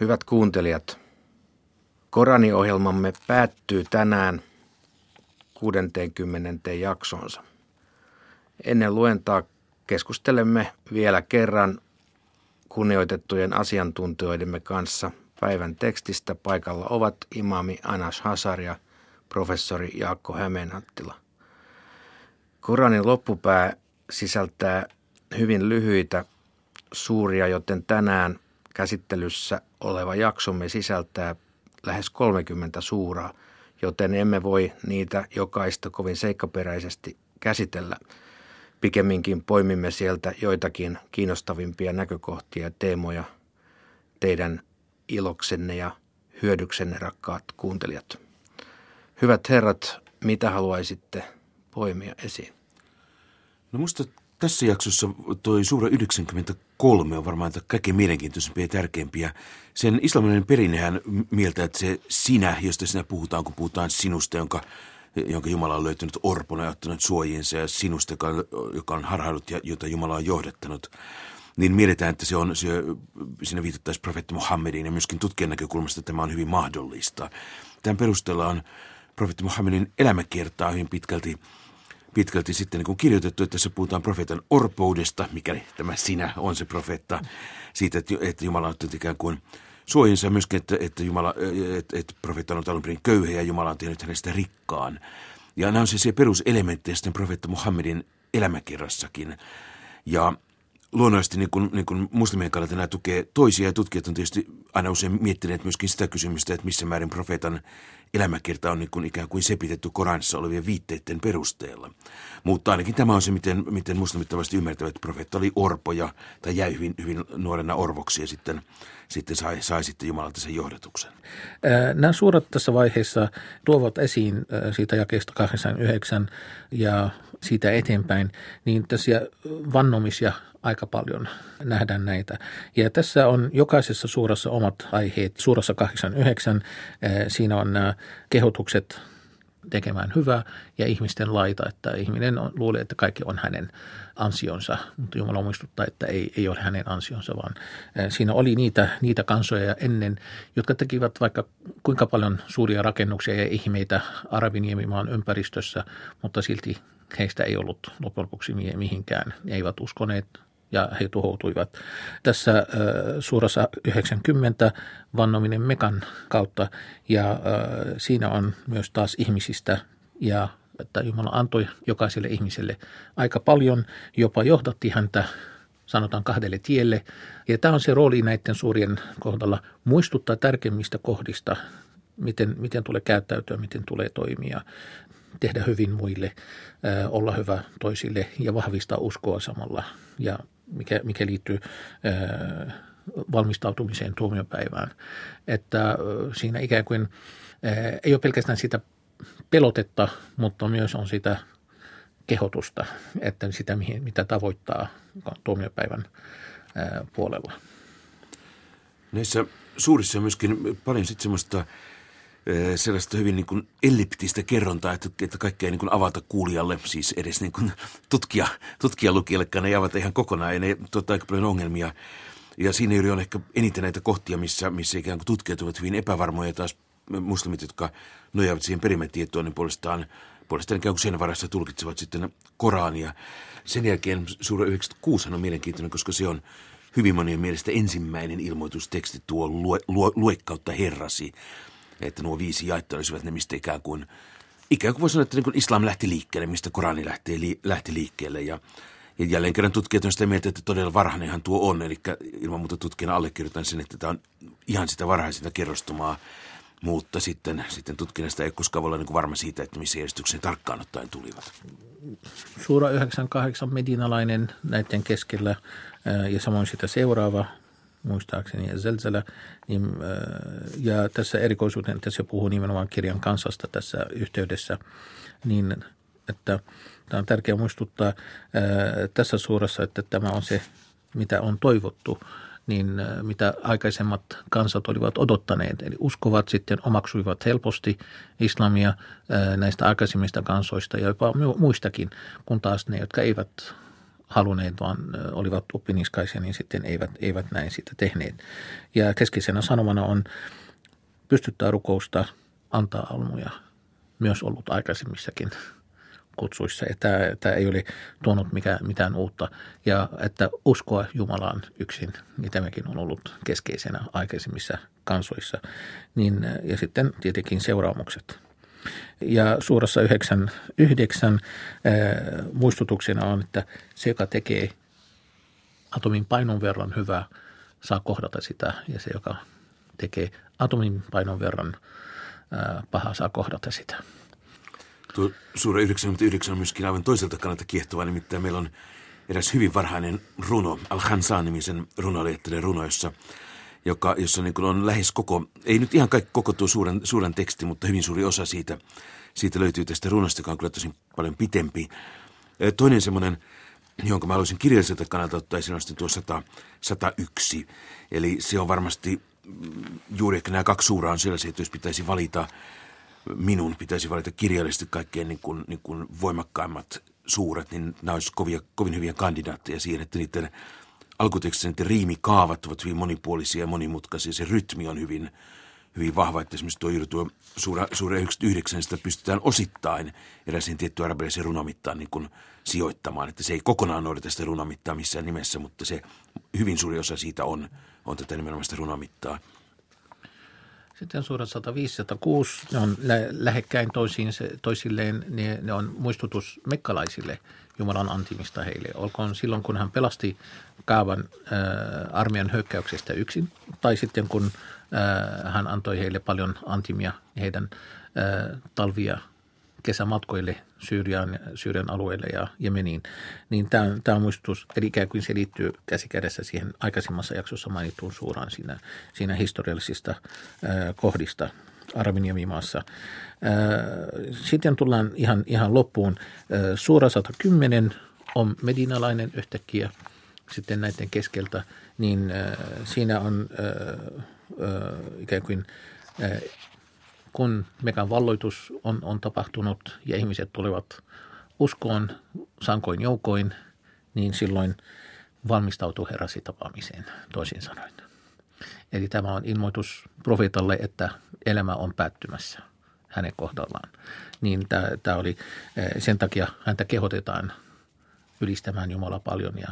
Hyvät kuuntelijat, Koraniohjelmamme päättyy tänään 60. jaksonsa. Ennen luentaa keskustelemme vielä kerran kunnioitettujen asiantuntijoidemme kanssa päivän tekstistä. Paikalla ovat imami Anas Hasar ja professori Jaakko Hämeenhattila. Koranin loppupää sisältää hyvin lyhyitä suuria, joten tänään käsittelyssä oleva jaksomme sisältää lähes 30 suuraa, joten emme voi niitä jokaista kovin seikkaperäisesti käsitellä. Pikemminkin poimimme sieltä joitakin kiinnostavimpia näkökohtia ja teemoja teidän iloksenne ja hyödyksenne, rakkaat kuuntelijat. Hyvät herrat, mitä haluaisitte poimia esiin? No musta tässä jaksossa toi suura 93 on varmaan kaikkein mielenkiintoisempia ja tärkeimpiä. Sen islamilainen perinnehän mieltä, että se sinä, josta sinä puhutaan, kun puhutaan sinusta, jonka, jonka Jumala on löytänyt orpona ja ottanut suojiinsa ja sinusta, joka, joka on harhailut ja jota Jumala on johdattanut, niin mielletään, että se on, se, siinä viitattaisiin profeetti Muhammediin ja myöskin tutkijan näkökulmasta tämä on hyvin mahdollista. Tämän perusteella on profeetti Muhammedin elämäkertaa hyvin pitkälti pitkälti sitten niin kuin kirjoitettu, että tässä puhutaan profeetan orpoudesta, mikäli tämä sinä on se profeetta, siitä, että, että Jumala on ikään kuin suojinsa myöskin, että, että, Jumala, että, että profeetta on alun perin köyhä ja Jumala on tehnyt hänestä rikkaan. Ja nämä on se, se peruselementtejä sitten profeetta Muhammedin elämäkerrassakin. Ja luonnollisesti niin kuin, niin kuin muslimien kannalta nämä tukee toisia ja tutkijat on tietysti aina usein miettineet myöskin sitä kysymystä, että missä määrin profeetan elämäkerta on niin kuin ikään kuin sepitetty Koranissa olevien viitteiden perusteella. Mutta ainakin tämä on se, miten, miten muslimit tavallisesti ymmärtävät, että profeetta oli orpoja tai jäi hyvin, hyvin nuorena orvoksi ja sitten, sitten sai, sai sitten Jumalalta sen johdatuksen. Nämä suorat tässä vaiheessa tuovat esiin siitä jakeesta 89 ja siitä eteenpäin, niin tässä vannomisia aika paljon nähdään näitä. Ja tässä on jokaisessa suurassa omat aiheet. Suurassa 89 siinä on nämä kehotukset tekemään hyvää ja ihmisten laita, että ihminen on, luulee, että kaikki on hänen ansionsa, mutta Jumala muistuttaa, että ei, ei ole hänen ansionsa, vaan siinä oli niitä, niitä kansoja ennen, jotka tekivät vaikka kuinka paljon suuria rakennuksia ja ihmeitä Arabiniemimaan ympäristössä, mutta silti heistä ei ollut lopuksi mihinkään. Ne eivät uskoneet ja he tuhoutuivat. Tässä äh, suurassa 90 vannominen Mekan kautta ja äh, siinä on myös taas ihmisistä ja että Jumala antoi jokaiselle ihmiselle aika paljon, jopa johdatti häntä sanotaan kahdelle tielle. Ja tämä on se rooli näiden suurien kohdalla muistuttaa tärkeimmistä kohdista, miten, miten tulee käyttäytyä, miten tulee toimia, tehdä hyvin muille, olla hyvä toisille ja vahvistaa uskoa samalla ja mikä, mikä liittyy valmistautumiseen tuomiopäivään. Että siinä ikään kuin ei ole pelkästään sitä pelotetta, mutta myös on sitä kehotusta, että sitä mitä tavoittaa tuomiopäivän puolella. Näissä suurissa on myöskin paljon sitten semmoista sellaista hyvin niin kuin elliptistä kerrontaa, että, että kaikkea ei niin kuin avata kuulijalle, siis edes niin kuin tutkija, tutkijalukijallekaan ei avata ihan kokonaan, ja ne tuottaa aika paljon ongelmia. Ja siinä juuri on ehkä eniten näitä kohtia, missä, missä ikään kuin tutkijat ovat hyvin epävarmoja, taas muslimit, jotka nojaavat siihen perimätietoon, niin puolestaan, puolestaan ikään kuin sen varassa tulkitsevat sitten Korania. Sen jälkeen suura 96 on mielenkiintoinen, koska se on hyvin monien mielestä ensimmäinen ilmoitusteksti tuo lue, lue, luekkautta herrasi että nuo viisi jaetta olisivat ne, mistä ikään kuin, ikään kuin voi sanoa, että niin kuin islam lähti liikkeelle, mistä Korani lähti, li, lähti liikkeelle. Ja, ja jälleen kerran tutkijat on sitä mieltä, että todella varhainenhan tuo on, eli ilman muuta tutkijana allekirjoitan sen, että tämä on ihan sitä varhaisinta kerrostumaa, mutta sitten, sitten tutkinnasta ei koskaan voi olla niin varma siitä, että missä järjestykseen tarkkaan ottaen tulivat. Suura 98 medinalainen näiden keskellä ja samoin sitä seuraava muistaakseni ja Zelzellä. Niin, äh, ja tässä erikoisuuden, tässä puhuu nimenomaan kirjan kansasta tässä yhteydessä, niin että tämä on tärkeää muistuttaa äh, tässä suurassa, että tämä on se, mitä on toivottu niin äh, mitä aikaisemmat kansat olivat odottaneet. Eli uskovat sitten omaksuivat helposti islamia näistä aikaisemmista kansoista ja jopa muistakin, kun taas ne, jotka eivät halunneet, vaan olivat oppiniskaisia, niin sitten eivät, eivät näin sitä tehneet. Ja keskeisenä sanomana on pystyttää rukousta, antaa almuja, myös ollut aikaisemmissakin kutsuissa. Että tämä ei ole tuonut mikä, mitään uutta ja että uskoa Jumalaan yksin, niin tämäkin on ollut keskeisenä aikaisemmissa kansoissa. Niin, ja sitten tietenkin seuraamukset. Ja suurassa 9, 9 muistutuksena on, että se, joka tekee atomin painon verran hyvää, saa kohdata sitä ja se, joka tekee atomin painon verran pahaa, saa kohdata sitä. Tuo suura 99 on myöskin aivan toiselta kannalta kiehtova, nimittäin meillä on eräs hyvin varhainen runo, Al-Khansan-nimisen runoilijattelen runo, jossa, joka, jossa niin on lähes koko, ei nyt ihan kaikki koko tuo suuren, suuren teksti, mutta hyvin suuri osa siitä, siitä löytyy tästä runosta, joka on kyllä tosi paljon pitempi. Toinen semmoinen, jonka mä haluaisin kirjalliselta kannalta ottaa esiin, on tuo 100, 101. Eli se on varmasti mm, juuri ehkä nämä kaksi suuraa on sellaisia, että jos pitäisi valita minun pitäisi valita kirjallisesti kaikkein niin kuin, niin kuin voimakkaimmat suuret, niin nämä olisivat kovia, kovin hyviä kandidaatteja siihen, että niiden alkutekstien riimikaavat ovat hyvin monipuolisia ja monimutkaisia. Se rytmi on hyvin, hyvin vahva, että esimerkiksi tuo, tuo suura, suura 99, sitä pystytään osittain eräisiin tiettyyn arabialaisen runomittaan niin sijoittamaan. Että se ei kokonaan noudata sitä runomittaa missään nimessä, mutta se hyvin suuri osa siitä on, on tätä nimenomaan sitä runomittaa. Sitten suurat 105 106, ne on lä- lähekkäin toisiin, toisilleen, ne, ne on muistutus mekkalaisille Jumalan antimista heille. Olkoon silloin, kun hän pelasti Kaavan armeijan hyökkäyksestä yksin, tai sitten kun hän antoi heille paljon antimia heidän talvia kesämatkoille Syyrian, Syyrian alueelle ja Jemeniin, niin tämä, tämä muistutus, eli ikään kuin se liittyy käsikädessä siihen aikaisemmassa jaksossa mainittuun suuraan siinä, siinä historiallisista äh, kohdista Arabiniemimaassa. Sitten tullaan ihan, ihan loppuun. Suora 110 on medinalainen yhtäkkiä sitten näiden keskeltä, niin siinä on ikään kuin kun mekan valloitus on, on tapahtunut ja ihmiset tulevat uskoon sankoin joukoin, niin silloin valmistautuu herrasi tapaamiseen, toisin sanoen. Eli tämä on ilmoitus profeetalle, että elämä on päättymässä hänen kohdallaan. Niin tämä, oli, sen takia häntä kehotetaan ylistämään Jumala paljon ja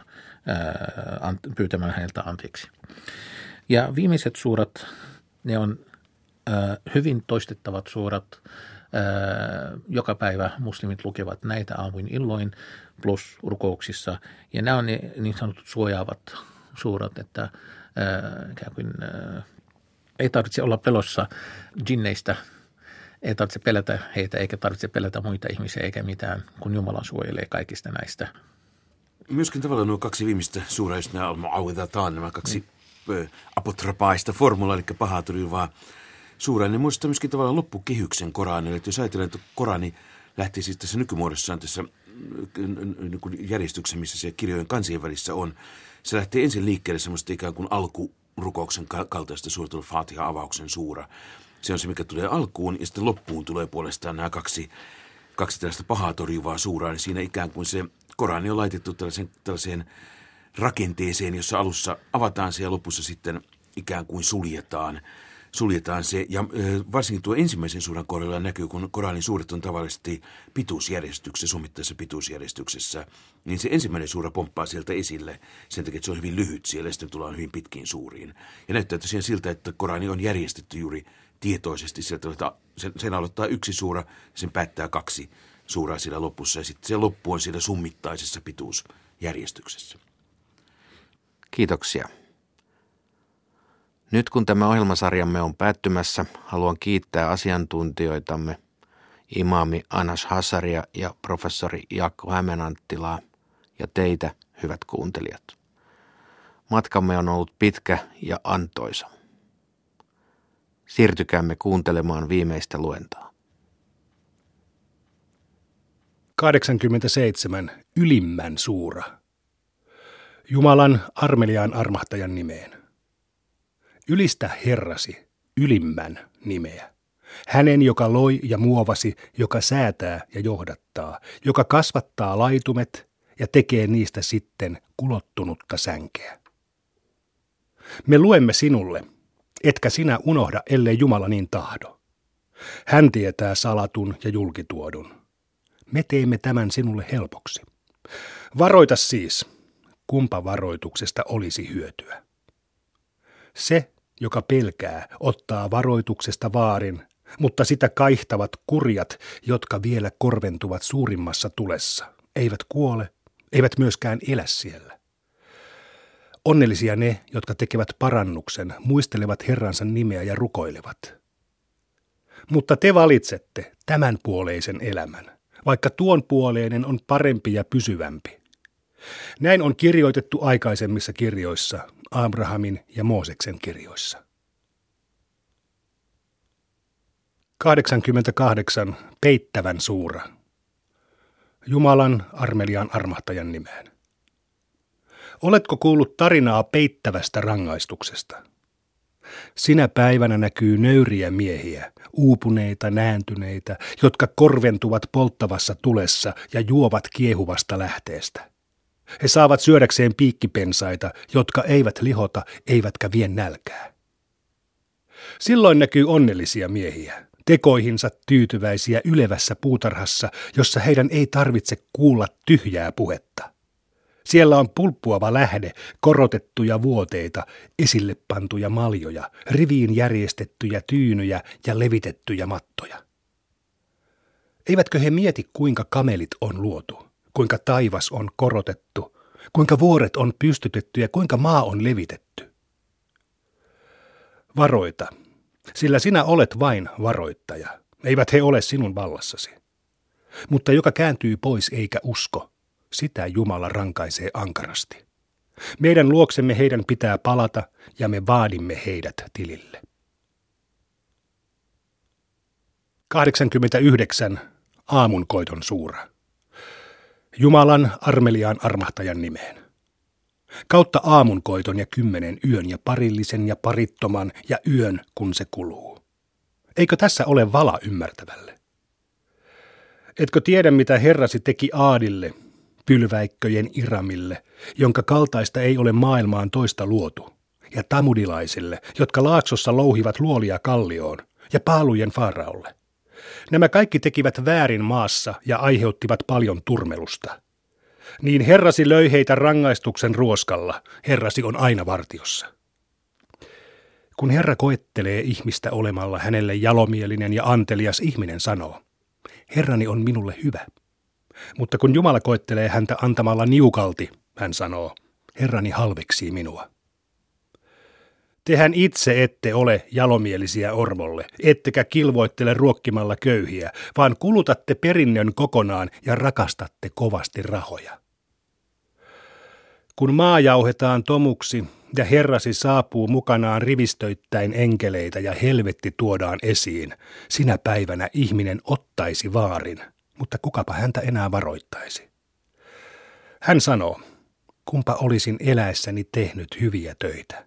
ää, pyytämään häneltä anteeksi. Ja viimeiset suurat, ne on hyvin toistettavat suorat. Joka päivä muslimit lukevat näitä aamuin illoin plus rukouksissa. Ja nämä on ne niin sanotut suojaavat suurat, että ikään kuin ei tarvitse olla pelossa jinneistä, ei tarvitse pelätä heitä eikä tarvitse pelätä muita ihmisiä eikä mitään, kun Jumala suojelee kaikista näistä. Myöskin tavallaan nuo kaksi viimeistä suuraa, jos nämä kaksi mm. apotropaista formula, eli pahaa vaan Suurainen muistaa myöskin tavallaan loppukehyksen Koranille. Että jos ajatellaan, että Korani lähti siis tässä nykymuodossaan tässä niin järjestyksen, missä se kirjojen kansien välissä on, se lähtee ensin liikkeelle semmoista ikään kuin alkurukouksen kaltaista suuratul Fatiha-avauksen suura. Se on se, mikä tulee alkuun, ja sitten loppuun tulee puolestaan nämä kaksi, kaksi tällaista pahaa torjuvaa suuraa, niin siinä ikään kuin se Korani on laitettu tällaiseen, tällaiseen rakenteeseen, jossa alussa avataan se ja lopussa sitten ikään kuin suljetaan suljetaan se. Ja varsinkin tuo ensimmäisen suuran kohdalla näkyy, kun Koranin suuret on tavallisesti pituusjärjestyksessä, summittaisessa pituusjärjestyksessä, niin se ensimmäinen suura pomppaa sieltä esille sen takia, että se on hyvin lyhyt siellä ja sitten tullaan hyvin pitkiin suuriin. Ja näyttää tosiaan siltä, että Korani on järjestetty juuri tietoisesti sieltä, että sen, aloittaa yksi suura ja sen päättää kaksi suuraa siellä lopussa ja sitten se loppu on siellä summittaisessa pituusjärjestyksessä. Kiitoksia. Nyt kun tämä ohjelmasarjamme on päättymässä, haluan kiittää asiantuntijoitamme, imaami Anas Hassaria ja professori Jaakko Hämenanttilaa ja teitä, hyvät kuuntelijat. Matkamme on ollut pitkä ja antoisa. Siirtykäämme kuuntelemaan viimeistä luentaa. 87. Ylimmän suura. Jumalan armeliaan armahtajan nimeen. Ylistä Herrasi, ylimmän nimeä. Hänen, joka loi ja muovasi, joka säätää ja johdattaa, joka kasvattaa laitumet ja tekee niistä sitten kulottunutta sänkeä. Me luemme sinulle, etkä sinä unohda, ellei Jumala niin tahdo. Hän tietää salatun ja julkituodun. Me teemme tämän sinulle helpoksi. Varoita siis, kumpa varoituksesta olisi hyötyä. Se, joka pelkää, ottaa varoituksesta vaarin, mutta sitä kaihtavat kurjat, jotka vielä korventuvat suurimmassa tulessa, eivät kuole, eivät myöskään elä siellä. Onnellisia ne, jotka tekevät parannuksen, muistelevat Herransa nimeä ja rukoilevat. Mutta te valitsette tämän puoleisen elämän, vaikka tuon puoleinen on parempi ja pysyvämpi. Näin on kirjoitettu aikaisemmissa kirjoissa, Abrahamin ja Mooseksen kirjoissa. 88. Peittävän suura. Jumalan armelian armahtajan nimeen. Oletko kuullut tarinaa peittävästä rangaistuksesta? Sinä päivänä näkyy nöyriä miehiä, uupuneita, nääntyneitä, jotka korventuvat polttavassa tulessa ja juovat kiehuvasta lähteestä. He saavat syödäkseen piikkipensaita, jotka eivät lihota eivätkä vie nälkää. Silloin näkyy onnellisia miehiä, tekoihinsa tyytyväisiä ylevässä puutarhassa, jossa heidän ei tarvitse kuulla tyhjää puhetta. Siellä on pulppuava lähde, korotettuja vuoteita, esille pantuja maljoja, riviin järjestettyjä tyynyjä ja levitettyjä mattoja. Eivätkö he mieti, kuinka kamelit on luotu, kuinka taivas on korotettu, kuinka vuoret on pystytetty ja kuinka maa on levitetty? Varoita, sillä sinä olet vain varoittaja. Eivät he ole sinun vallassasi. Mutta joka kääntyy pois eikä usko, sitä Jumala rankaisee ankarasti. Meidän luoksemme heidän pitää palata ja me vaadimme heidät tilille. 89. Aamunkoiton suura. Jumalan armeliaan armahtajan nimeen. Kautta aamunkoiton ja kymmenen yön ja parillisen ja parittoman ja yön, kun se kuluu. Eikö tässä ole vala ymmärtävälle? Etkö tiedä, mitä Herrasi teki Aadille, pylväikköjen Iramille, jonka kaltaista ei ole maailmaan toista luotu, ja tamudilaisille, jotka laaksossa louhivat luolia kallioon, ja paalujen Faaraolle. Nämä kaikki tekivät väärin maassa ja aiheuttivat paljon turmelusta. Niin herrasi löi heitä rangaistuksen ruoskalla, herrasi on aina vartiossa. Kun Herra koettelee ihmistä olemalla hänelle jalomielinen ja antelias ihminen sanoo, Herrani on minulle hyvä – mutta kun Jumala koettelee häntä antamalla niukalti, hän sanoo, Herrani halveksii minua. Tehän itse ette ole jalomielisiä ormolle, ettekä kilvoittele ruokkimalla köyhiä, vaan kulutatte perinnön kokonaan ja rakastatte kovasti rahoja. Kun maa jauhetaan tomuksi ja herrasi saapuu mukanaan rivistöittäin enkeleitä ja helvetti tuodaan esiin, sinä päivänä ihminen ottaisi vaarin – mutta kukapa häntä enää varoittaisi. Hän sanoo, kumpa olisin eläessäni tehnyt hyviä töitä.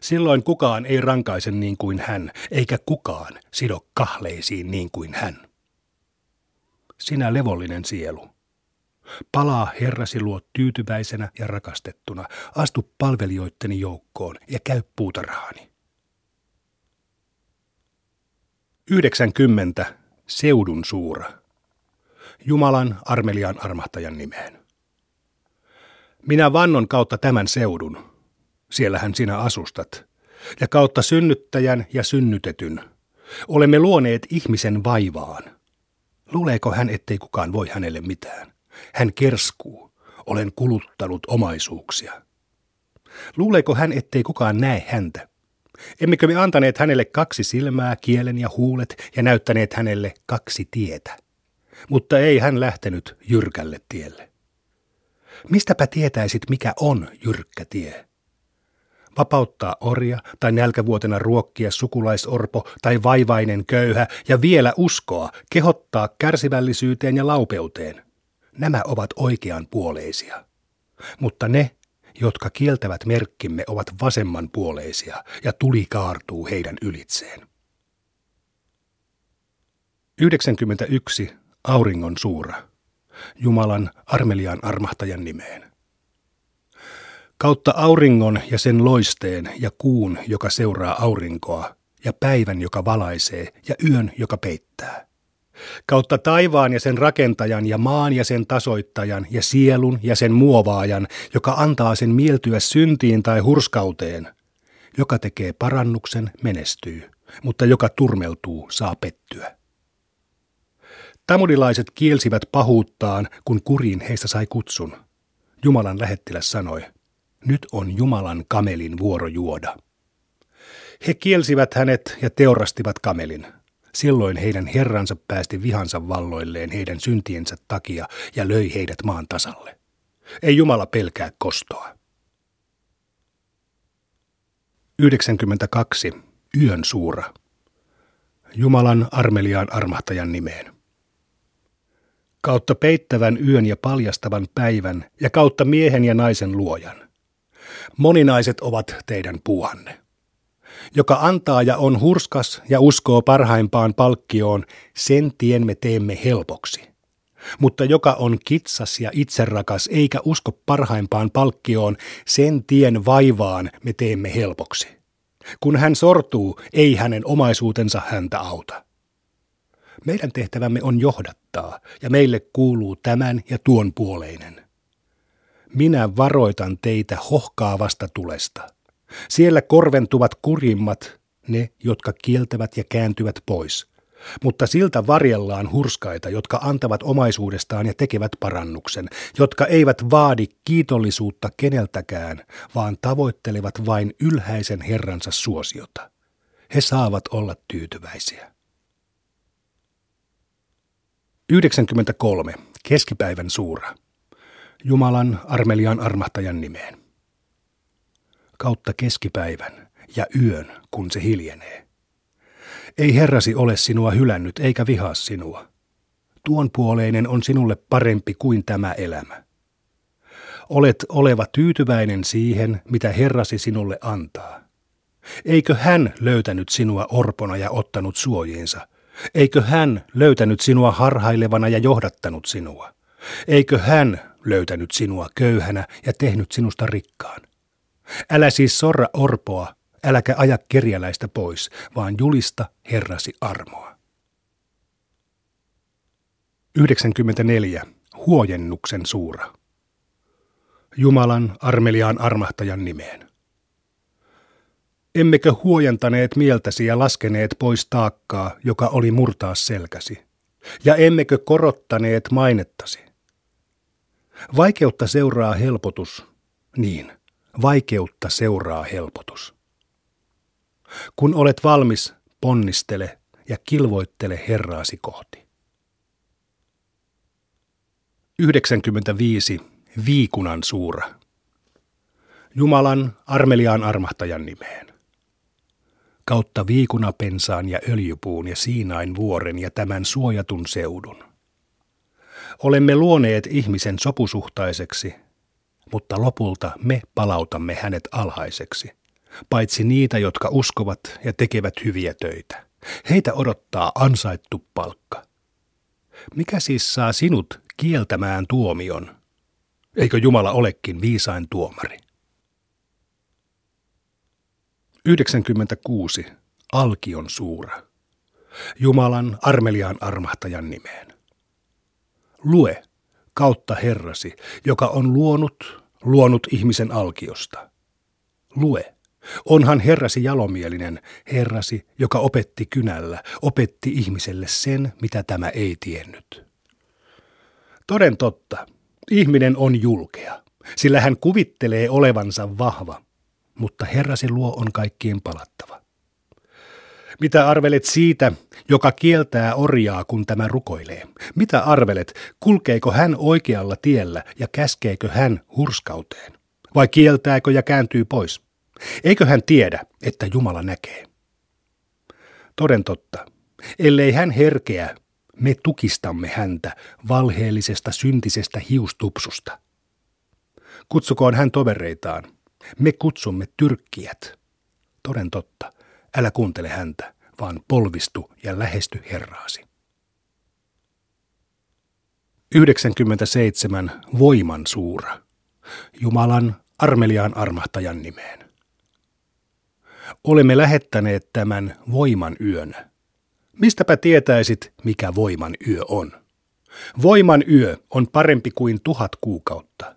Silloin kukaan ei rankaise niin kuin hän, eikä kukaan sido kahleisiin niin kuin hän. Sinä levollinen sielu. Palaa Herrasi luo tyytyväisenä ja rakastettuna, astu palvelijoitteni joukkoon ja käy puutarhaani. 90. Seudun suura. Jumalan armelian armahtajan nimeen. Minä vannon kautta tämän seudun, siellähän sinä asustat, ja kautta synnyttäjän ja synnytetyn. Olemme luoneet ihmisen vaivaan. Luuleeko hän, ettei kukaan voi hänelle mitään? Hän kerskuu. Olen kuluttanut omaisuuksia. Luuleeko hän, ettei kukaan näe häntä? Emmekö me antaneet hänelle kaksi silmää, kielen ja huulet ja näyttäneet hänelle kaksi tietä? Mutta ei hän lähtenyt jyrkälle tielle. Mistäpä tietäisit, mikä on jyrkkä tie? Vapauttaa orja tai nälkävuotena ruokkia sukulaisorpo tai vaivainen köyhä ja vielä uskoa, kehottaa kärsivällisyyteen ja laupeuteen. Nämä ovat oikean puoleisia. Mutta ne, jotka kieltävät merkkimme, ovat vasemman puoleisia ja tuli kaartuu heidän ylitseen. 91 auringon suura. Jumalan armeliaan armahtajan nimeen. Kautta auringon ja sen loisteen ja kuun, joka seuraa aurinkoa, ja päivän, joka valaisee, ja yön, joka peittää. Kautta taivaan ja sen rakentajan ja maan ja sen tasoittajan ja sielun ja sen muovaajan, joka antaa sen mieltyä syntiin tai hurskauteen. Joka tekee parannuksen, menestyy, mutta joka turmeltuu, saa pettyä. Tamudilaiset kielsivät pahuuttaan, kun kuriin heistä sai kutsun. Jumalan lähettiläs sanoi, nyt on Jumalan kamelin vuoro juoda. He kielsivät hänet ja teurastivat kamelin. Silloin heidän herransa päästi vihansa valloilleen heidän syntiensä takia ja löi heidät maan tasalle. Ei Jumala pelkää kostoa. 92. Yön suura. Jumalan armeliaan armahtajan nimeen. Kautta peittävän yön ja paljastavan päivän ja kautta miehen ja naisen luojan. Moninaiset ovat teidän puuhanne joka antaa ja on hurskas ja uskoo parhaimpaan palkkioon, sen tien me teemme helpoksi. Mutta joka on kitsas ja itserakas eikä usko parhaimpaan palkkioon, sen tien vaivaan me teemme helpoksi. Kun hän sortuu, ei hänen omaisuutensa häntä auta. Meidän tehtävämme on johdattaa, ja meille kuuluu tämän ja tuon puoleinen. Minä varoitan teitä hohkaavasta tulesta. Siellä korventuvat kurimmat, ne, jotka kieltävät ja kääntyvät pois. Mutta siltä varjellaan hurskaita, jotka antavat omaisuudestaan ja tekevät parannuksen, jotka eivät vaadi kiitollisuutta keneltäkään, vaan tavoittelevat vain ylhäisen Herransa suosiota. He saavat olla tyytyväisiä. 93. Keskipäivän suura. Jumalan armelian armahtajan nimeen kautta keskipäivän ja yön, kun se hiljenee. Ei Herrasi ole sinua hylännyt eikä vihaa sinua. Tuon puoleinen on sinulle parempi kuin tämä elämä. Olet oleva tyytyväinen siihen, mitä Herrasi sinulle antaa. Eikö hän löytänyt sinua orpona ja ottanut suojiinsa? Eikö hän löytänyt sinua harhailevana ja johdattanut sinua? Eikö hän löytänyt sinua köyhänä ja tehnyt sinusta rikkaan? Älä siis sorra orpoa, äläkä aja kerjäläistä pois, vaan julista Herrasi armoa. 94. Huojennuksen suura. Jumalan armeliaan armahtajan nimeen. Emmekö huojentaneet mieltäsi ja laskeneet pois taakkaa, joka oli murtaa selkäsi? Ja emmekö korottaneet mainettasi? Vaikeutta seuraa helpotus, niin – vaikeutta seuraa helpotus. Kun olet valmis, ponnistele ja kilvoittele Herraasi kohti. 95. Viikunan suura. Jumalan armeliaan armahtajan nimeen. Kautta viikunapensaan ja öljypuun ja Siinain vuoren ja tämän suojatun seudun. Olemme luoneet ihmisen sopusuhtaiseksi mutta lopulta me palautamme hänet alhaiseksi, paitsi niitä, jotka uskovat ja tekevät hyviä töitä. Heitä odottaa ansaittu palkka. Mikä siis saa sinut kieltämään tuomion? Eikö Jumala olekin viisain tuomari? 96. Alkion suura. Jumalan armeliaan armahtajan nimeen. Lue kautta Herrasi, joka on luonut, luonut ihmisen alkiosta. Lue. Onhan Herrasi jalomielinen, Herrasi, joka opetti kynällä, opetti ihmiselle sen, mitä tämä ei tiennyt. Toden totta, ihminen on julkea, sillä hän kuvittelee olevansa vahva, mutta Herrasi luo on kaikkien palattava. Mitä arvelet siitä, joka kieltää orjaa, kun tämä rukoilee? Mitä arvelet, kulkeeko hän oikealla tiellä ja käskeekö hän hurskauteen? Vai kieltääkö ja kääntyy pois? Eikö hän tiedä, että Jumala näkee? Toden totta, ellei hän herkeä, me tukistamme häntä valheellisesta syntisestä hiustupsusta. Kutsukoon hän tovereitaan. Me kutsumme tyrkkijät. Toden totta, Älä kuuntele häntä, vaan polvistu ja lähesty Herraasi. 97 voiman suura. Jumalan armeliaan armahtajan nimeen. Olemme lähettäneet tämän voiman yön. Mistäpä tietäisit, mikä voiman yö on? Voiman yö on parempi kuin tuhat kuukautta.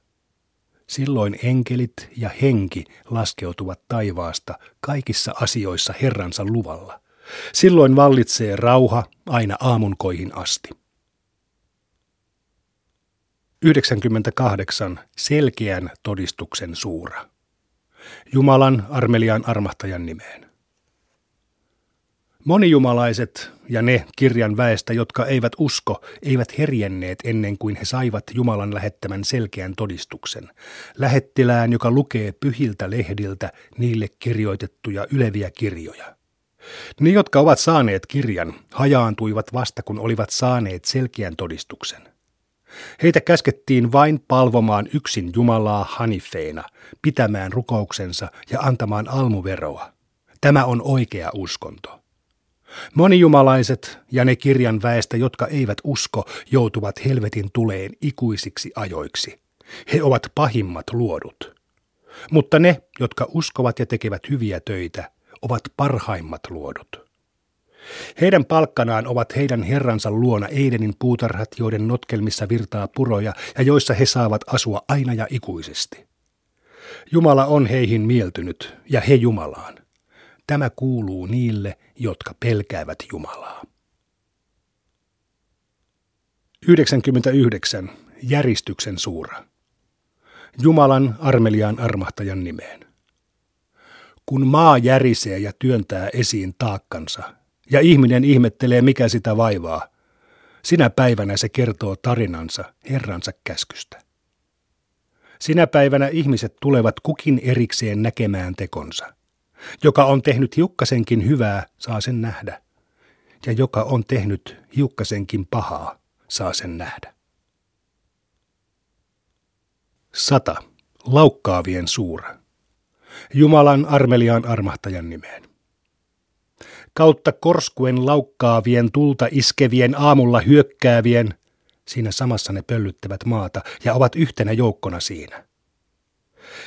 Silloin enkelit ja henki laskeutuvat taivaasta kaikissa asioissa Herransa luvalla. Silloin vallitsee rauha aina aamunkoihin asti. 98. Selkeän todistuksen suura. Jumalan armelian armahtajan nimeen. Monijumalaiset ja ne kirjan väestä, jotka eivät usko, eivät herjenneet ennen kuin he saivat Jumalan lähettämän selkeän todistuksen. Lähettilään, joka lukee pyhiltä lehdiltä niille kirjoitettuja yleviä kirjoja. Ne, jotka ovat saaneet kirjan, hajaantuivat vasta kun olivat saaneet selkeän todistuksen. Heitä käskettiin vain palvomaan yksin Jumalaa hanifeina, pitämään rukouksensa ja antamaan almuveroa. Tämä on oikea uskonto. Monijumalaiset ja ne kirjan väestä, jotka eivät usko, joutuvat helvetin tuleen ikuisiksi ajoiksi. He ovat pahimmat luodut. Mutta ne, jotka uskovat ja tekevät hyviä töitä, ovat parhaimmat luodut. Heidän palkkanaan ovat heidän herransa luona Eidenin puutarhat, joiden notkelmissa virtaa puroja ja joissa he saavat asua aina ja ikuisesti. Jumala on heihin mieltynyt ja he Jumalaan. Tämä kuuluu niille, jotka pelkäävät Jumalaa. 99. Järistyksen suura. Jumalan armeliaan armahtajan nimeen. Kun maa järisee ja työntää esiin taakkansa, ja ihminen ihmettelee, mikä sitä vaivaa, sinä päivänä se kertoo tarinansa Herransa käskystä. Sinä päivänä ihmiset tulevat kukin erikseen näkemään tekonsa. Joka on tehnyt hiukkasenkin hyvää, saa sen nähdä. Ja joka on tehnyt hiukkasenkin pahaa, saa sen nähdä. Sata. Laukkaavien suura. Jumalan armeliaan armahtajan nimeen. Kautta korskuen laukkaavien tulta iskevien aamulla hyökkäävien, siinä samassa ne pöllyttävät maata ja ovat yhtenä joukkona siinä.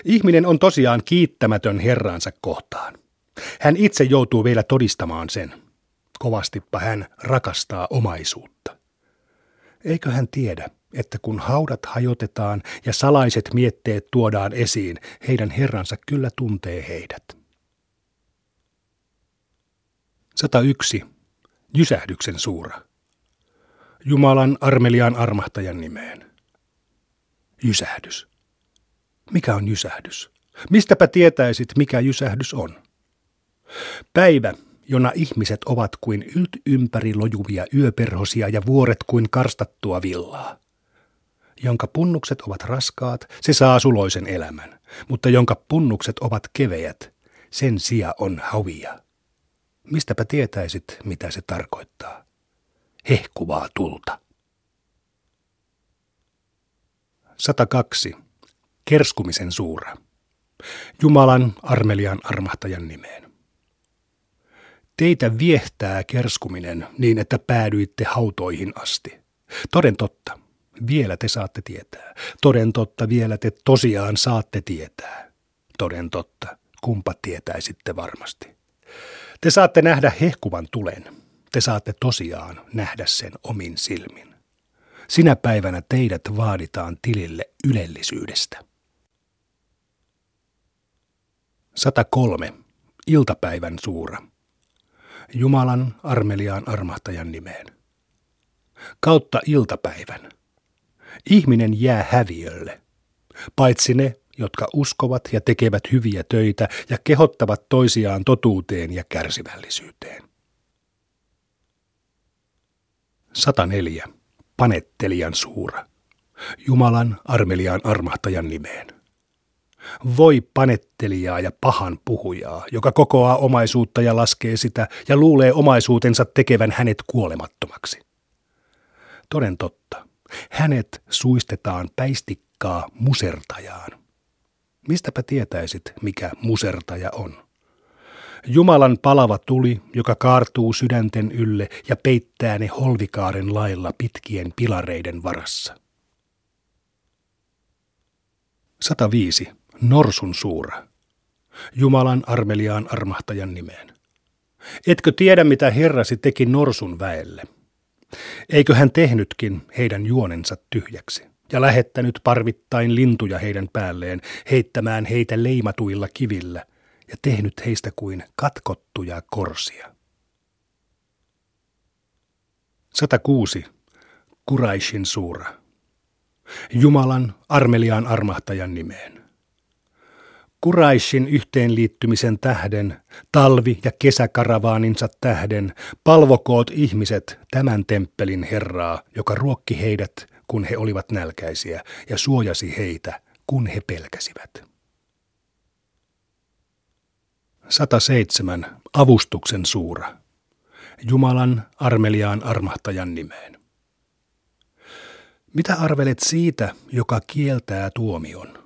Ihminen on tosiaan kiittämätön Herraansa kohtaan. Hän itse joutuu vielä todistamaan sen. Kovastipa hän rakastaa omaisuutta. Eikö hän tiedä, että kun haudat hajotetaan ja salaiset mietteet tuodaan esiin, heidän herransa kyllä tuntee heidät. 101. Jysähdyksen suura. Jumalan armeliaan armahtajan nimeen. Jysähdys. Mikä on jysähdys? Mistäpä tietäisit, mikä jysähdys on? Päivä, jona ihmiset ovat kuin ylt ympäri lojuvia yöperhosia ja vuoret kuin karstattua villaa. Jonka punnukset ovat raskaat, se saa suloisen elämän, mutta jonka punnukset ovat keveät, sen sija on havia. Mistäpä tietäisit, mitä se tarkoittaa? Hehkuvaa tulta. 102 kerskumisen suura. Jumalan armelian armahtajan nimeen. Teitä viehtää kerskuminen niin, että päädyitte hautoihin asti. Toden totta, vielä te saatte tietää. Toden totta, vielä te tosiaan saatte tietää. Toden totta, kumpa tietäisitte varmasti. Te saatte nähdä hehkuvan tulen. Te saatte tosiaan nähdä sen omin silmin. Sinä päivänä teidät vaaditaan tilille ylellisyydestä. 103. Iltapäivän suura. Jumalan armeliaan armahtajan nimeen. Kautta iltapäivän. Ihminen jää häviölle. Paitsi ne, jotka uskovat ja tekevät hyviä töitä ja kehottavat toisiaan totuuteen ja kärsivällisyyteen. 104. Panettelijan suura. Jumalan armeliaan armahtajan nimeen voi panettelijaa ja pahan puhujaa, joka kokoaa omaisuutta ja laskee sitä ja luulee omaisuutensa tekevän hänet kuolemattomaksi. Toden totta, hänet suistetaan päistikkaa musertajaan. Mistäpä tietäisit, mikä musertaja on? Jumalan palava tuli, joka kaartuu sydänten ylle ja peittää ne holvikaaren lailla pitkien pilareiden varassa. 105. Norsun suura. Jumalan armeliaan armahtajan nimeen. Etkö tiedä, mitä Herrasi teki Norsun väelle? Eikö hän tehnytkin heidän juonensa tyhjäksi ja lähettänyt parvittain lintuja heidän päälleen heittämään heitä leimatuilla kivillä ja tehnyt heistä kuin katkottuja korsia? 106. Kuraishin suura. Jumalan armeliaan armahtajan nimeen. Kuraishin yhteenliittymisen tähden, talvi- ja kesäkaravaaninsa tähden, palvokoot ihmiset tämän temppelin Herraa, joka ruokki heidät, kun he olivat nälkäisiä, ja suojasi heitä, kun he pelkäsivät. 107. Avustuksen suura. Jumalan armeliaan armahtajan nimeen. Mitä arvelet siitä, joka kieltää tuomion?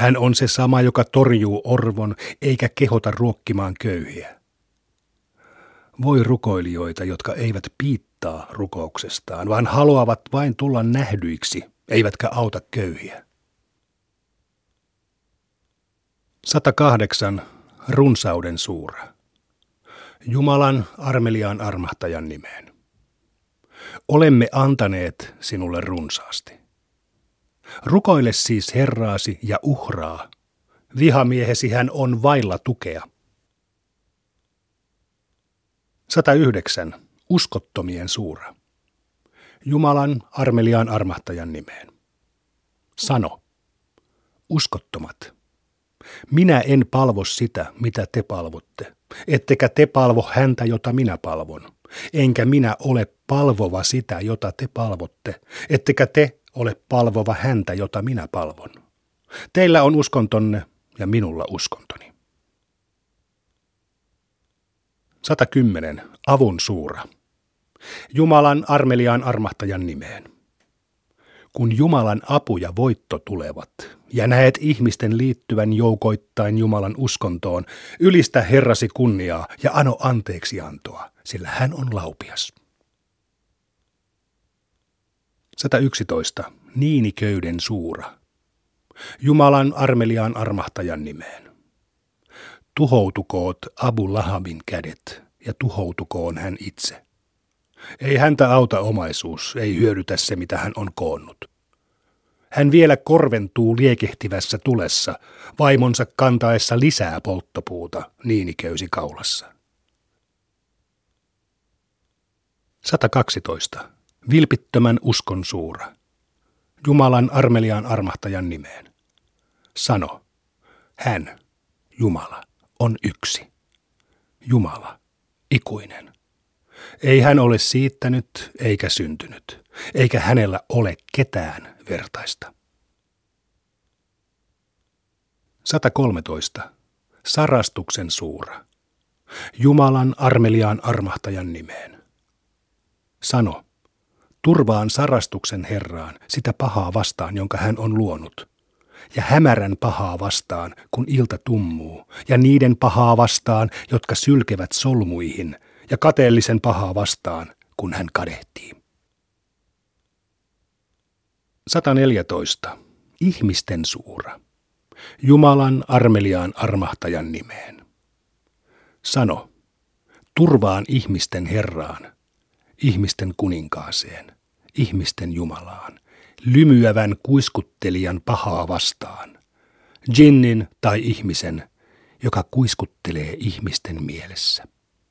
Hän on se sama, joka torjuu orvon eikä kehota ruokkimaan köyhiä. Voi rukoilijoita, jotka eivät piittaa rukouksestaan, vaan haluavat vain tulla nähdyiksi, eivätkä auta köyhiä. 108. Runsauden suura. Jumalan armeliaan armahtajan nimeen. Olemme antaneet sinulle runsaasti. Rukoile siis Herraasi ja uhraa. Vihamiehesi hän on vailla tukea. 109. Uskottomien suura. Jumalan armeliaan armahtajan nimeen. Sano. Uskottomat. Minä en palvo sitä, mitä te palvotte, ettekä te palvo häntä, jota minä palvon. Enkä minä ole palvova sitä, jota te palvotte, ettekä te ole palvova häntä, jota minä palvon. Teillä on uskontonne ja minulla uskontoni. 110. Avun suura. Jumalan armeliaan armahtajan nimeen. Kun Jumalan apu ja voitto tulevat, ja näet ihmisten liittyvän joukoittain Jumalan uskontoon, ylistä Herrasi kunniaa ja ano anteeksi antoa, sillä hän on laupias. 111. Niiniköyden suura. Jumalan armeliaan armahtajan nimeen. Tuhoutukoot Abu Lahabin kädet ja tuhoutukoon hän itse. Ei häntä auta omaisuus, ei hyödytä se, mitä hän on koonnut. Hän vielä korventuu liekehtivässä tulessa, vaimonsa kantaessa lisää polttopuuta niiniköysi kaulassa. 112. Vilpittömän uskon suura. Jumalan armeliaan armahtajan nimeen. Sano, hän, Jumala, on yksi. Jumala, ikuinen. Ei hän ole siittänyt eikä syntynyt, eikä hänellä ole ketään vertaista. 113. Sarastuksen suura. Jumalan armeliaan armahtajan nimeen. Sano, Turvaan sarastuksen Herraan, sitä pahaa vastaan, jonka hän on luonut. Ja hämärän pahaa vastaan, kun ilta tummuu, ja niiden pahaa vastaan, jotka sylkevät solmuihin, ja kateellisen pahaa vastaan, kun hän kadehtii. 114. Ihmisten suura. Jumalan armeliaan armahtajan nimeen. Sano, turvaan ihmisten Herraan, ihmisten kuninkaaseen, ihmisten Jumalaan, lymyävän kuiskuttelijan pahaa vastaan, jinnin tai ihmisen, joka kuiskuttelee ihmisten mielessä.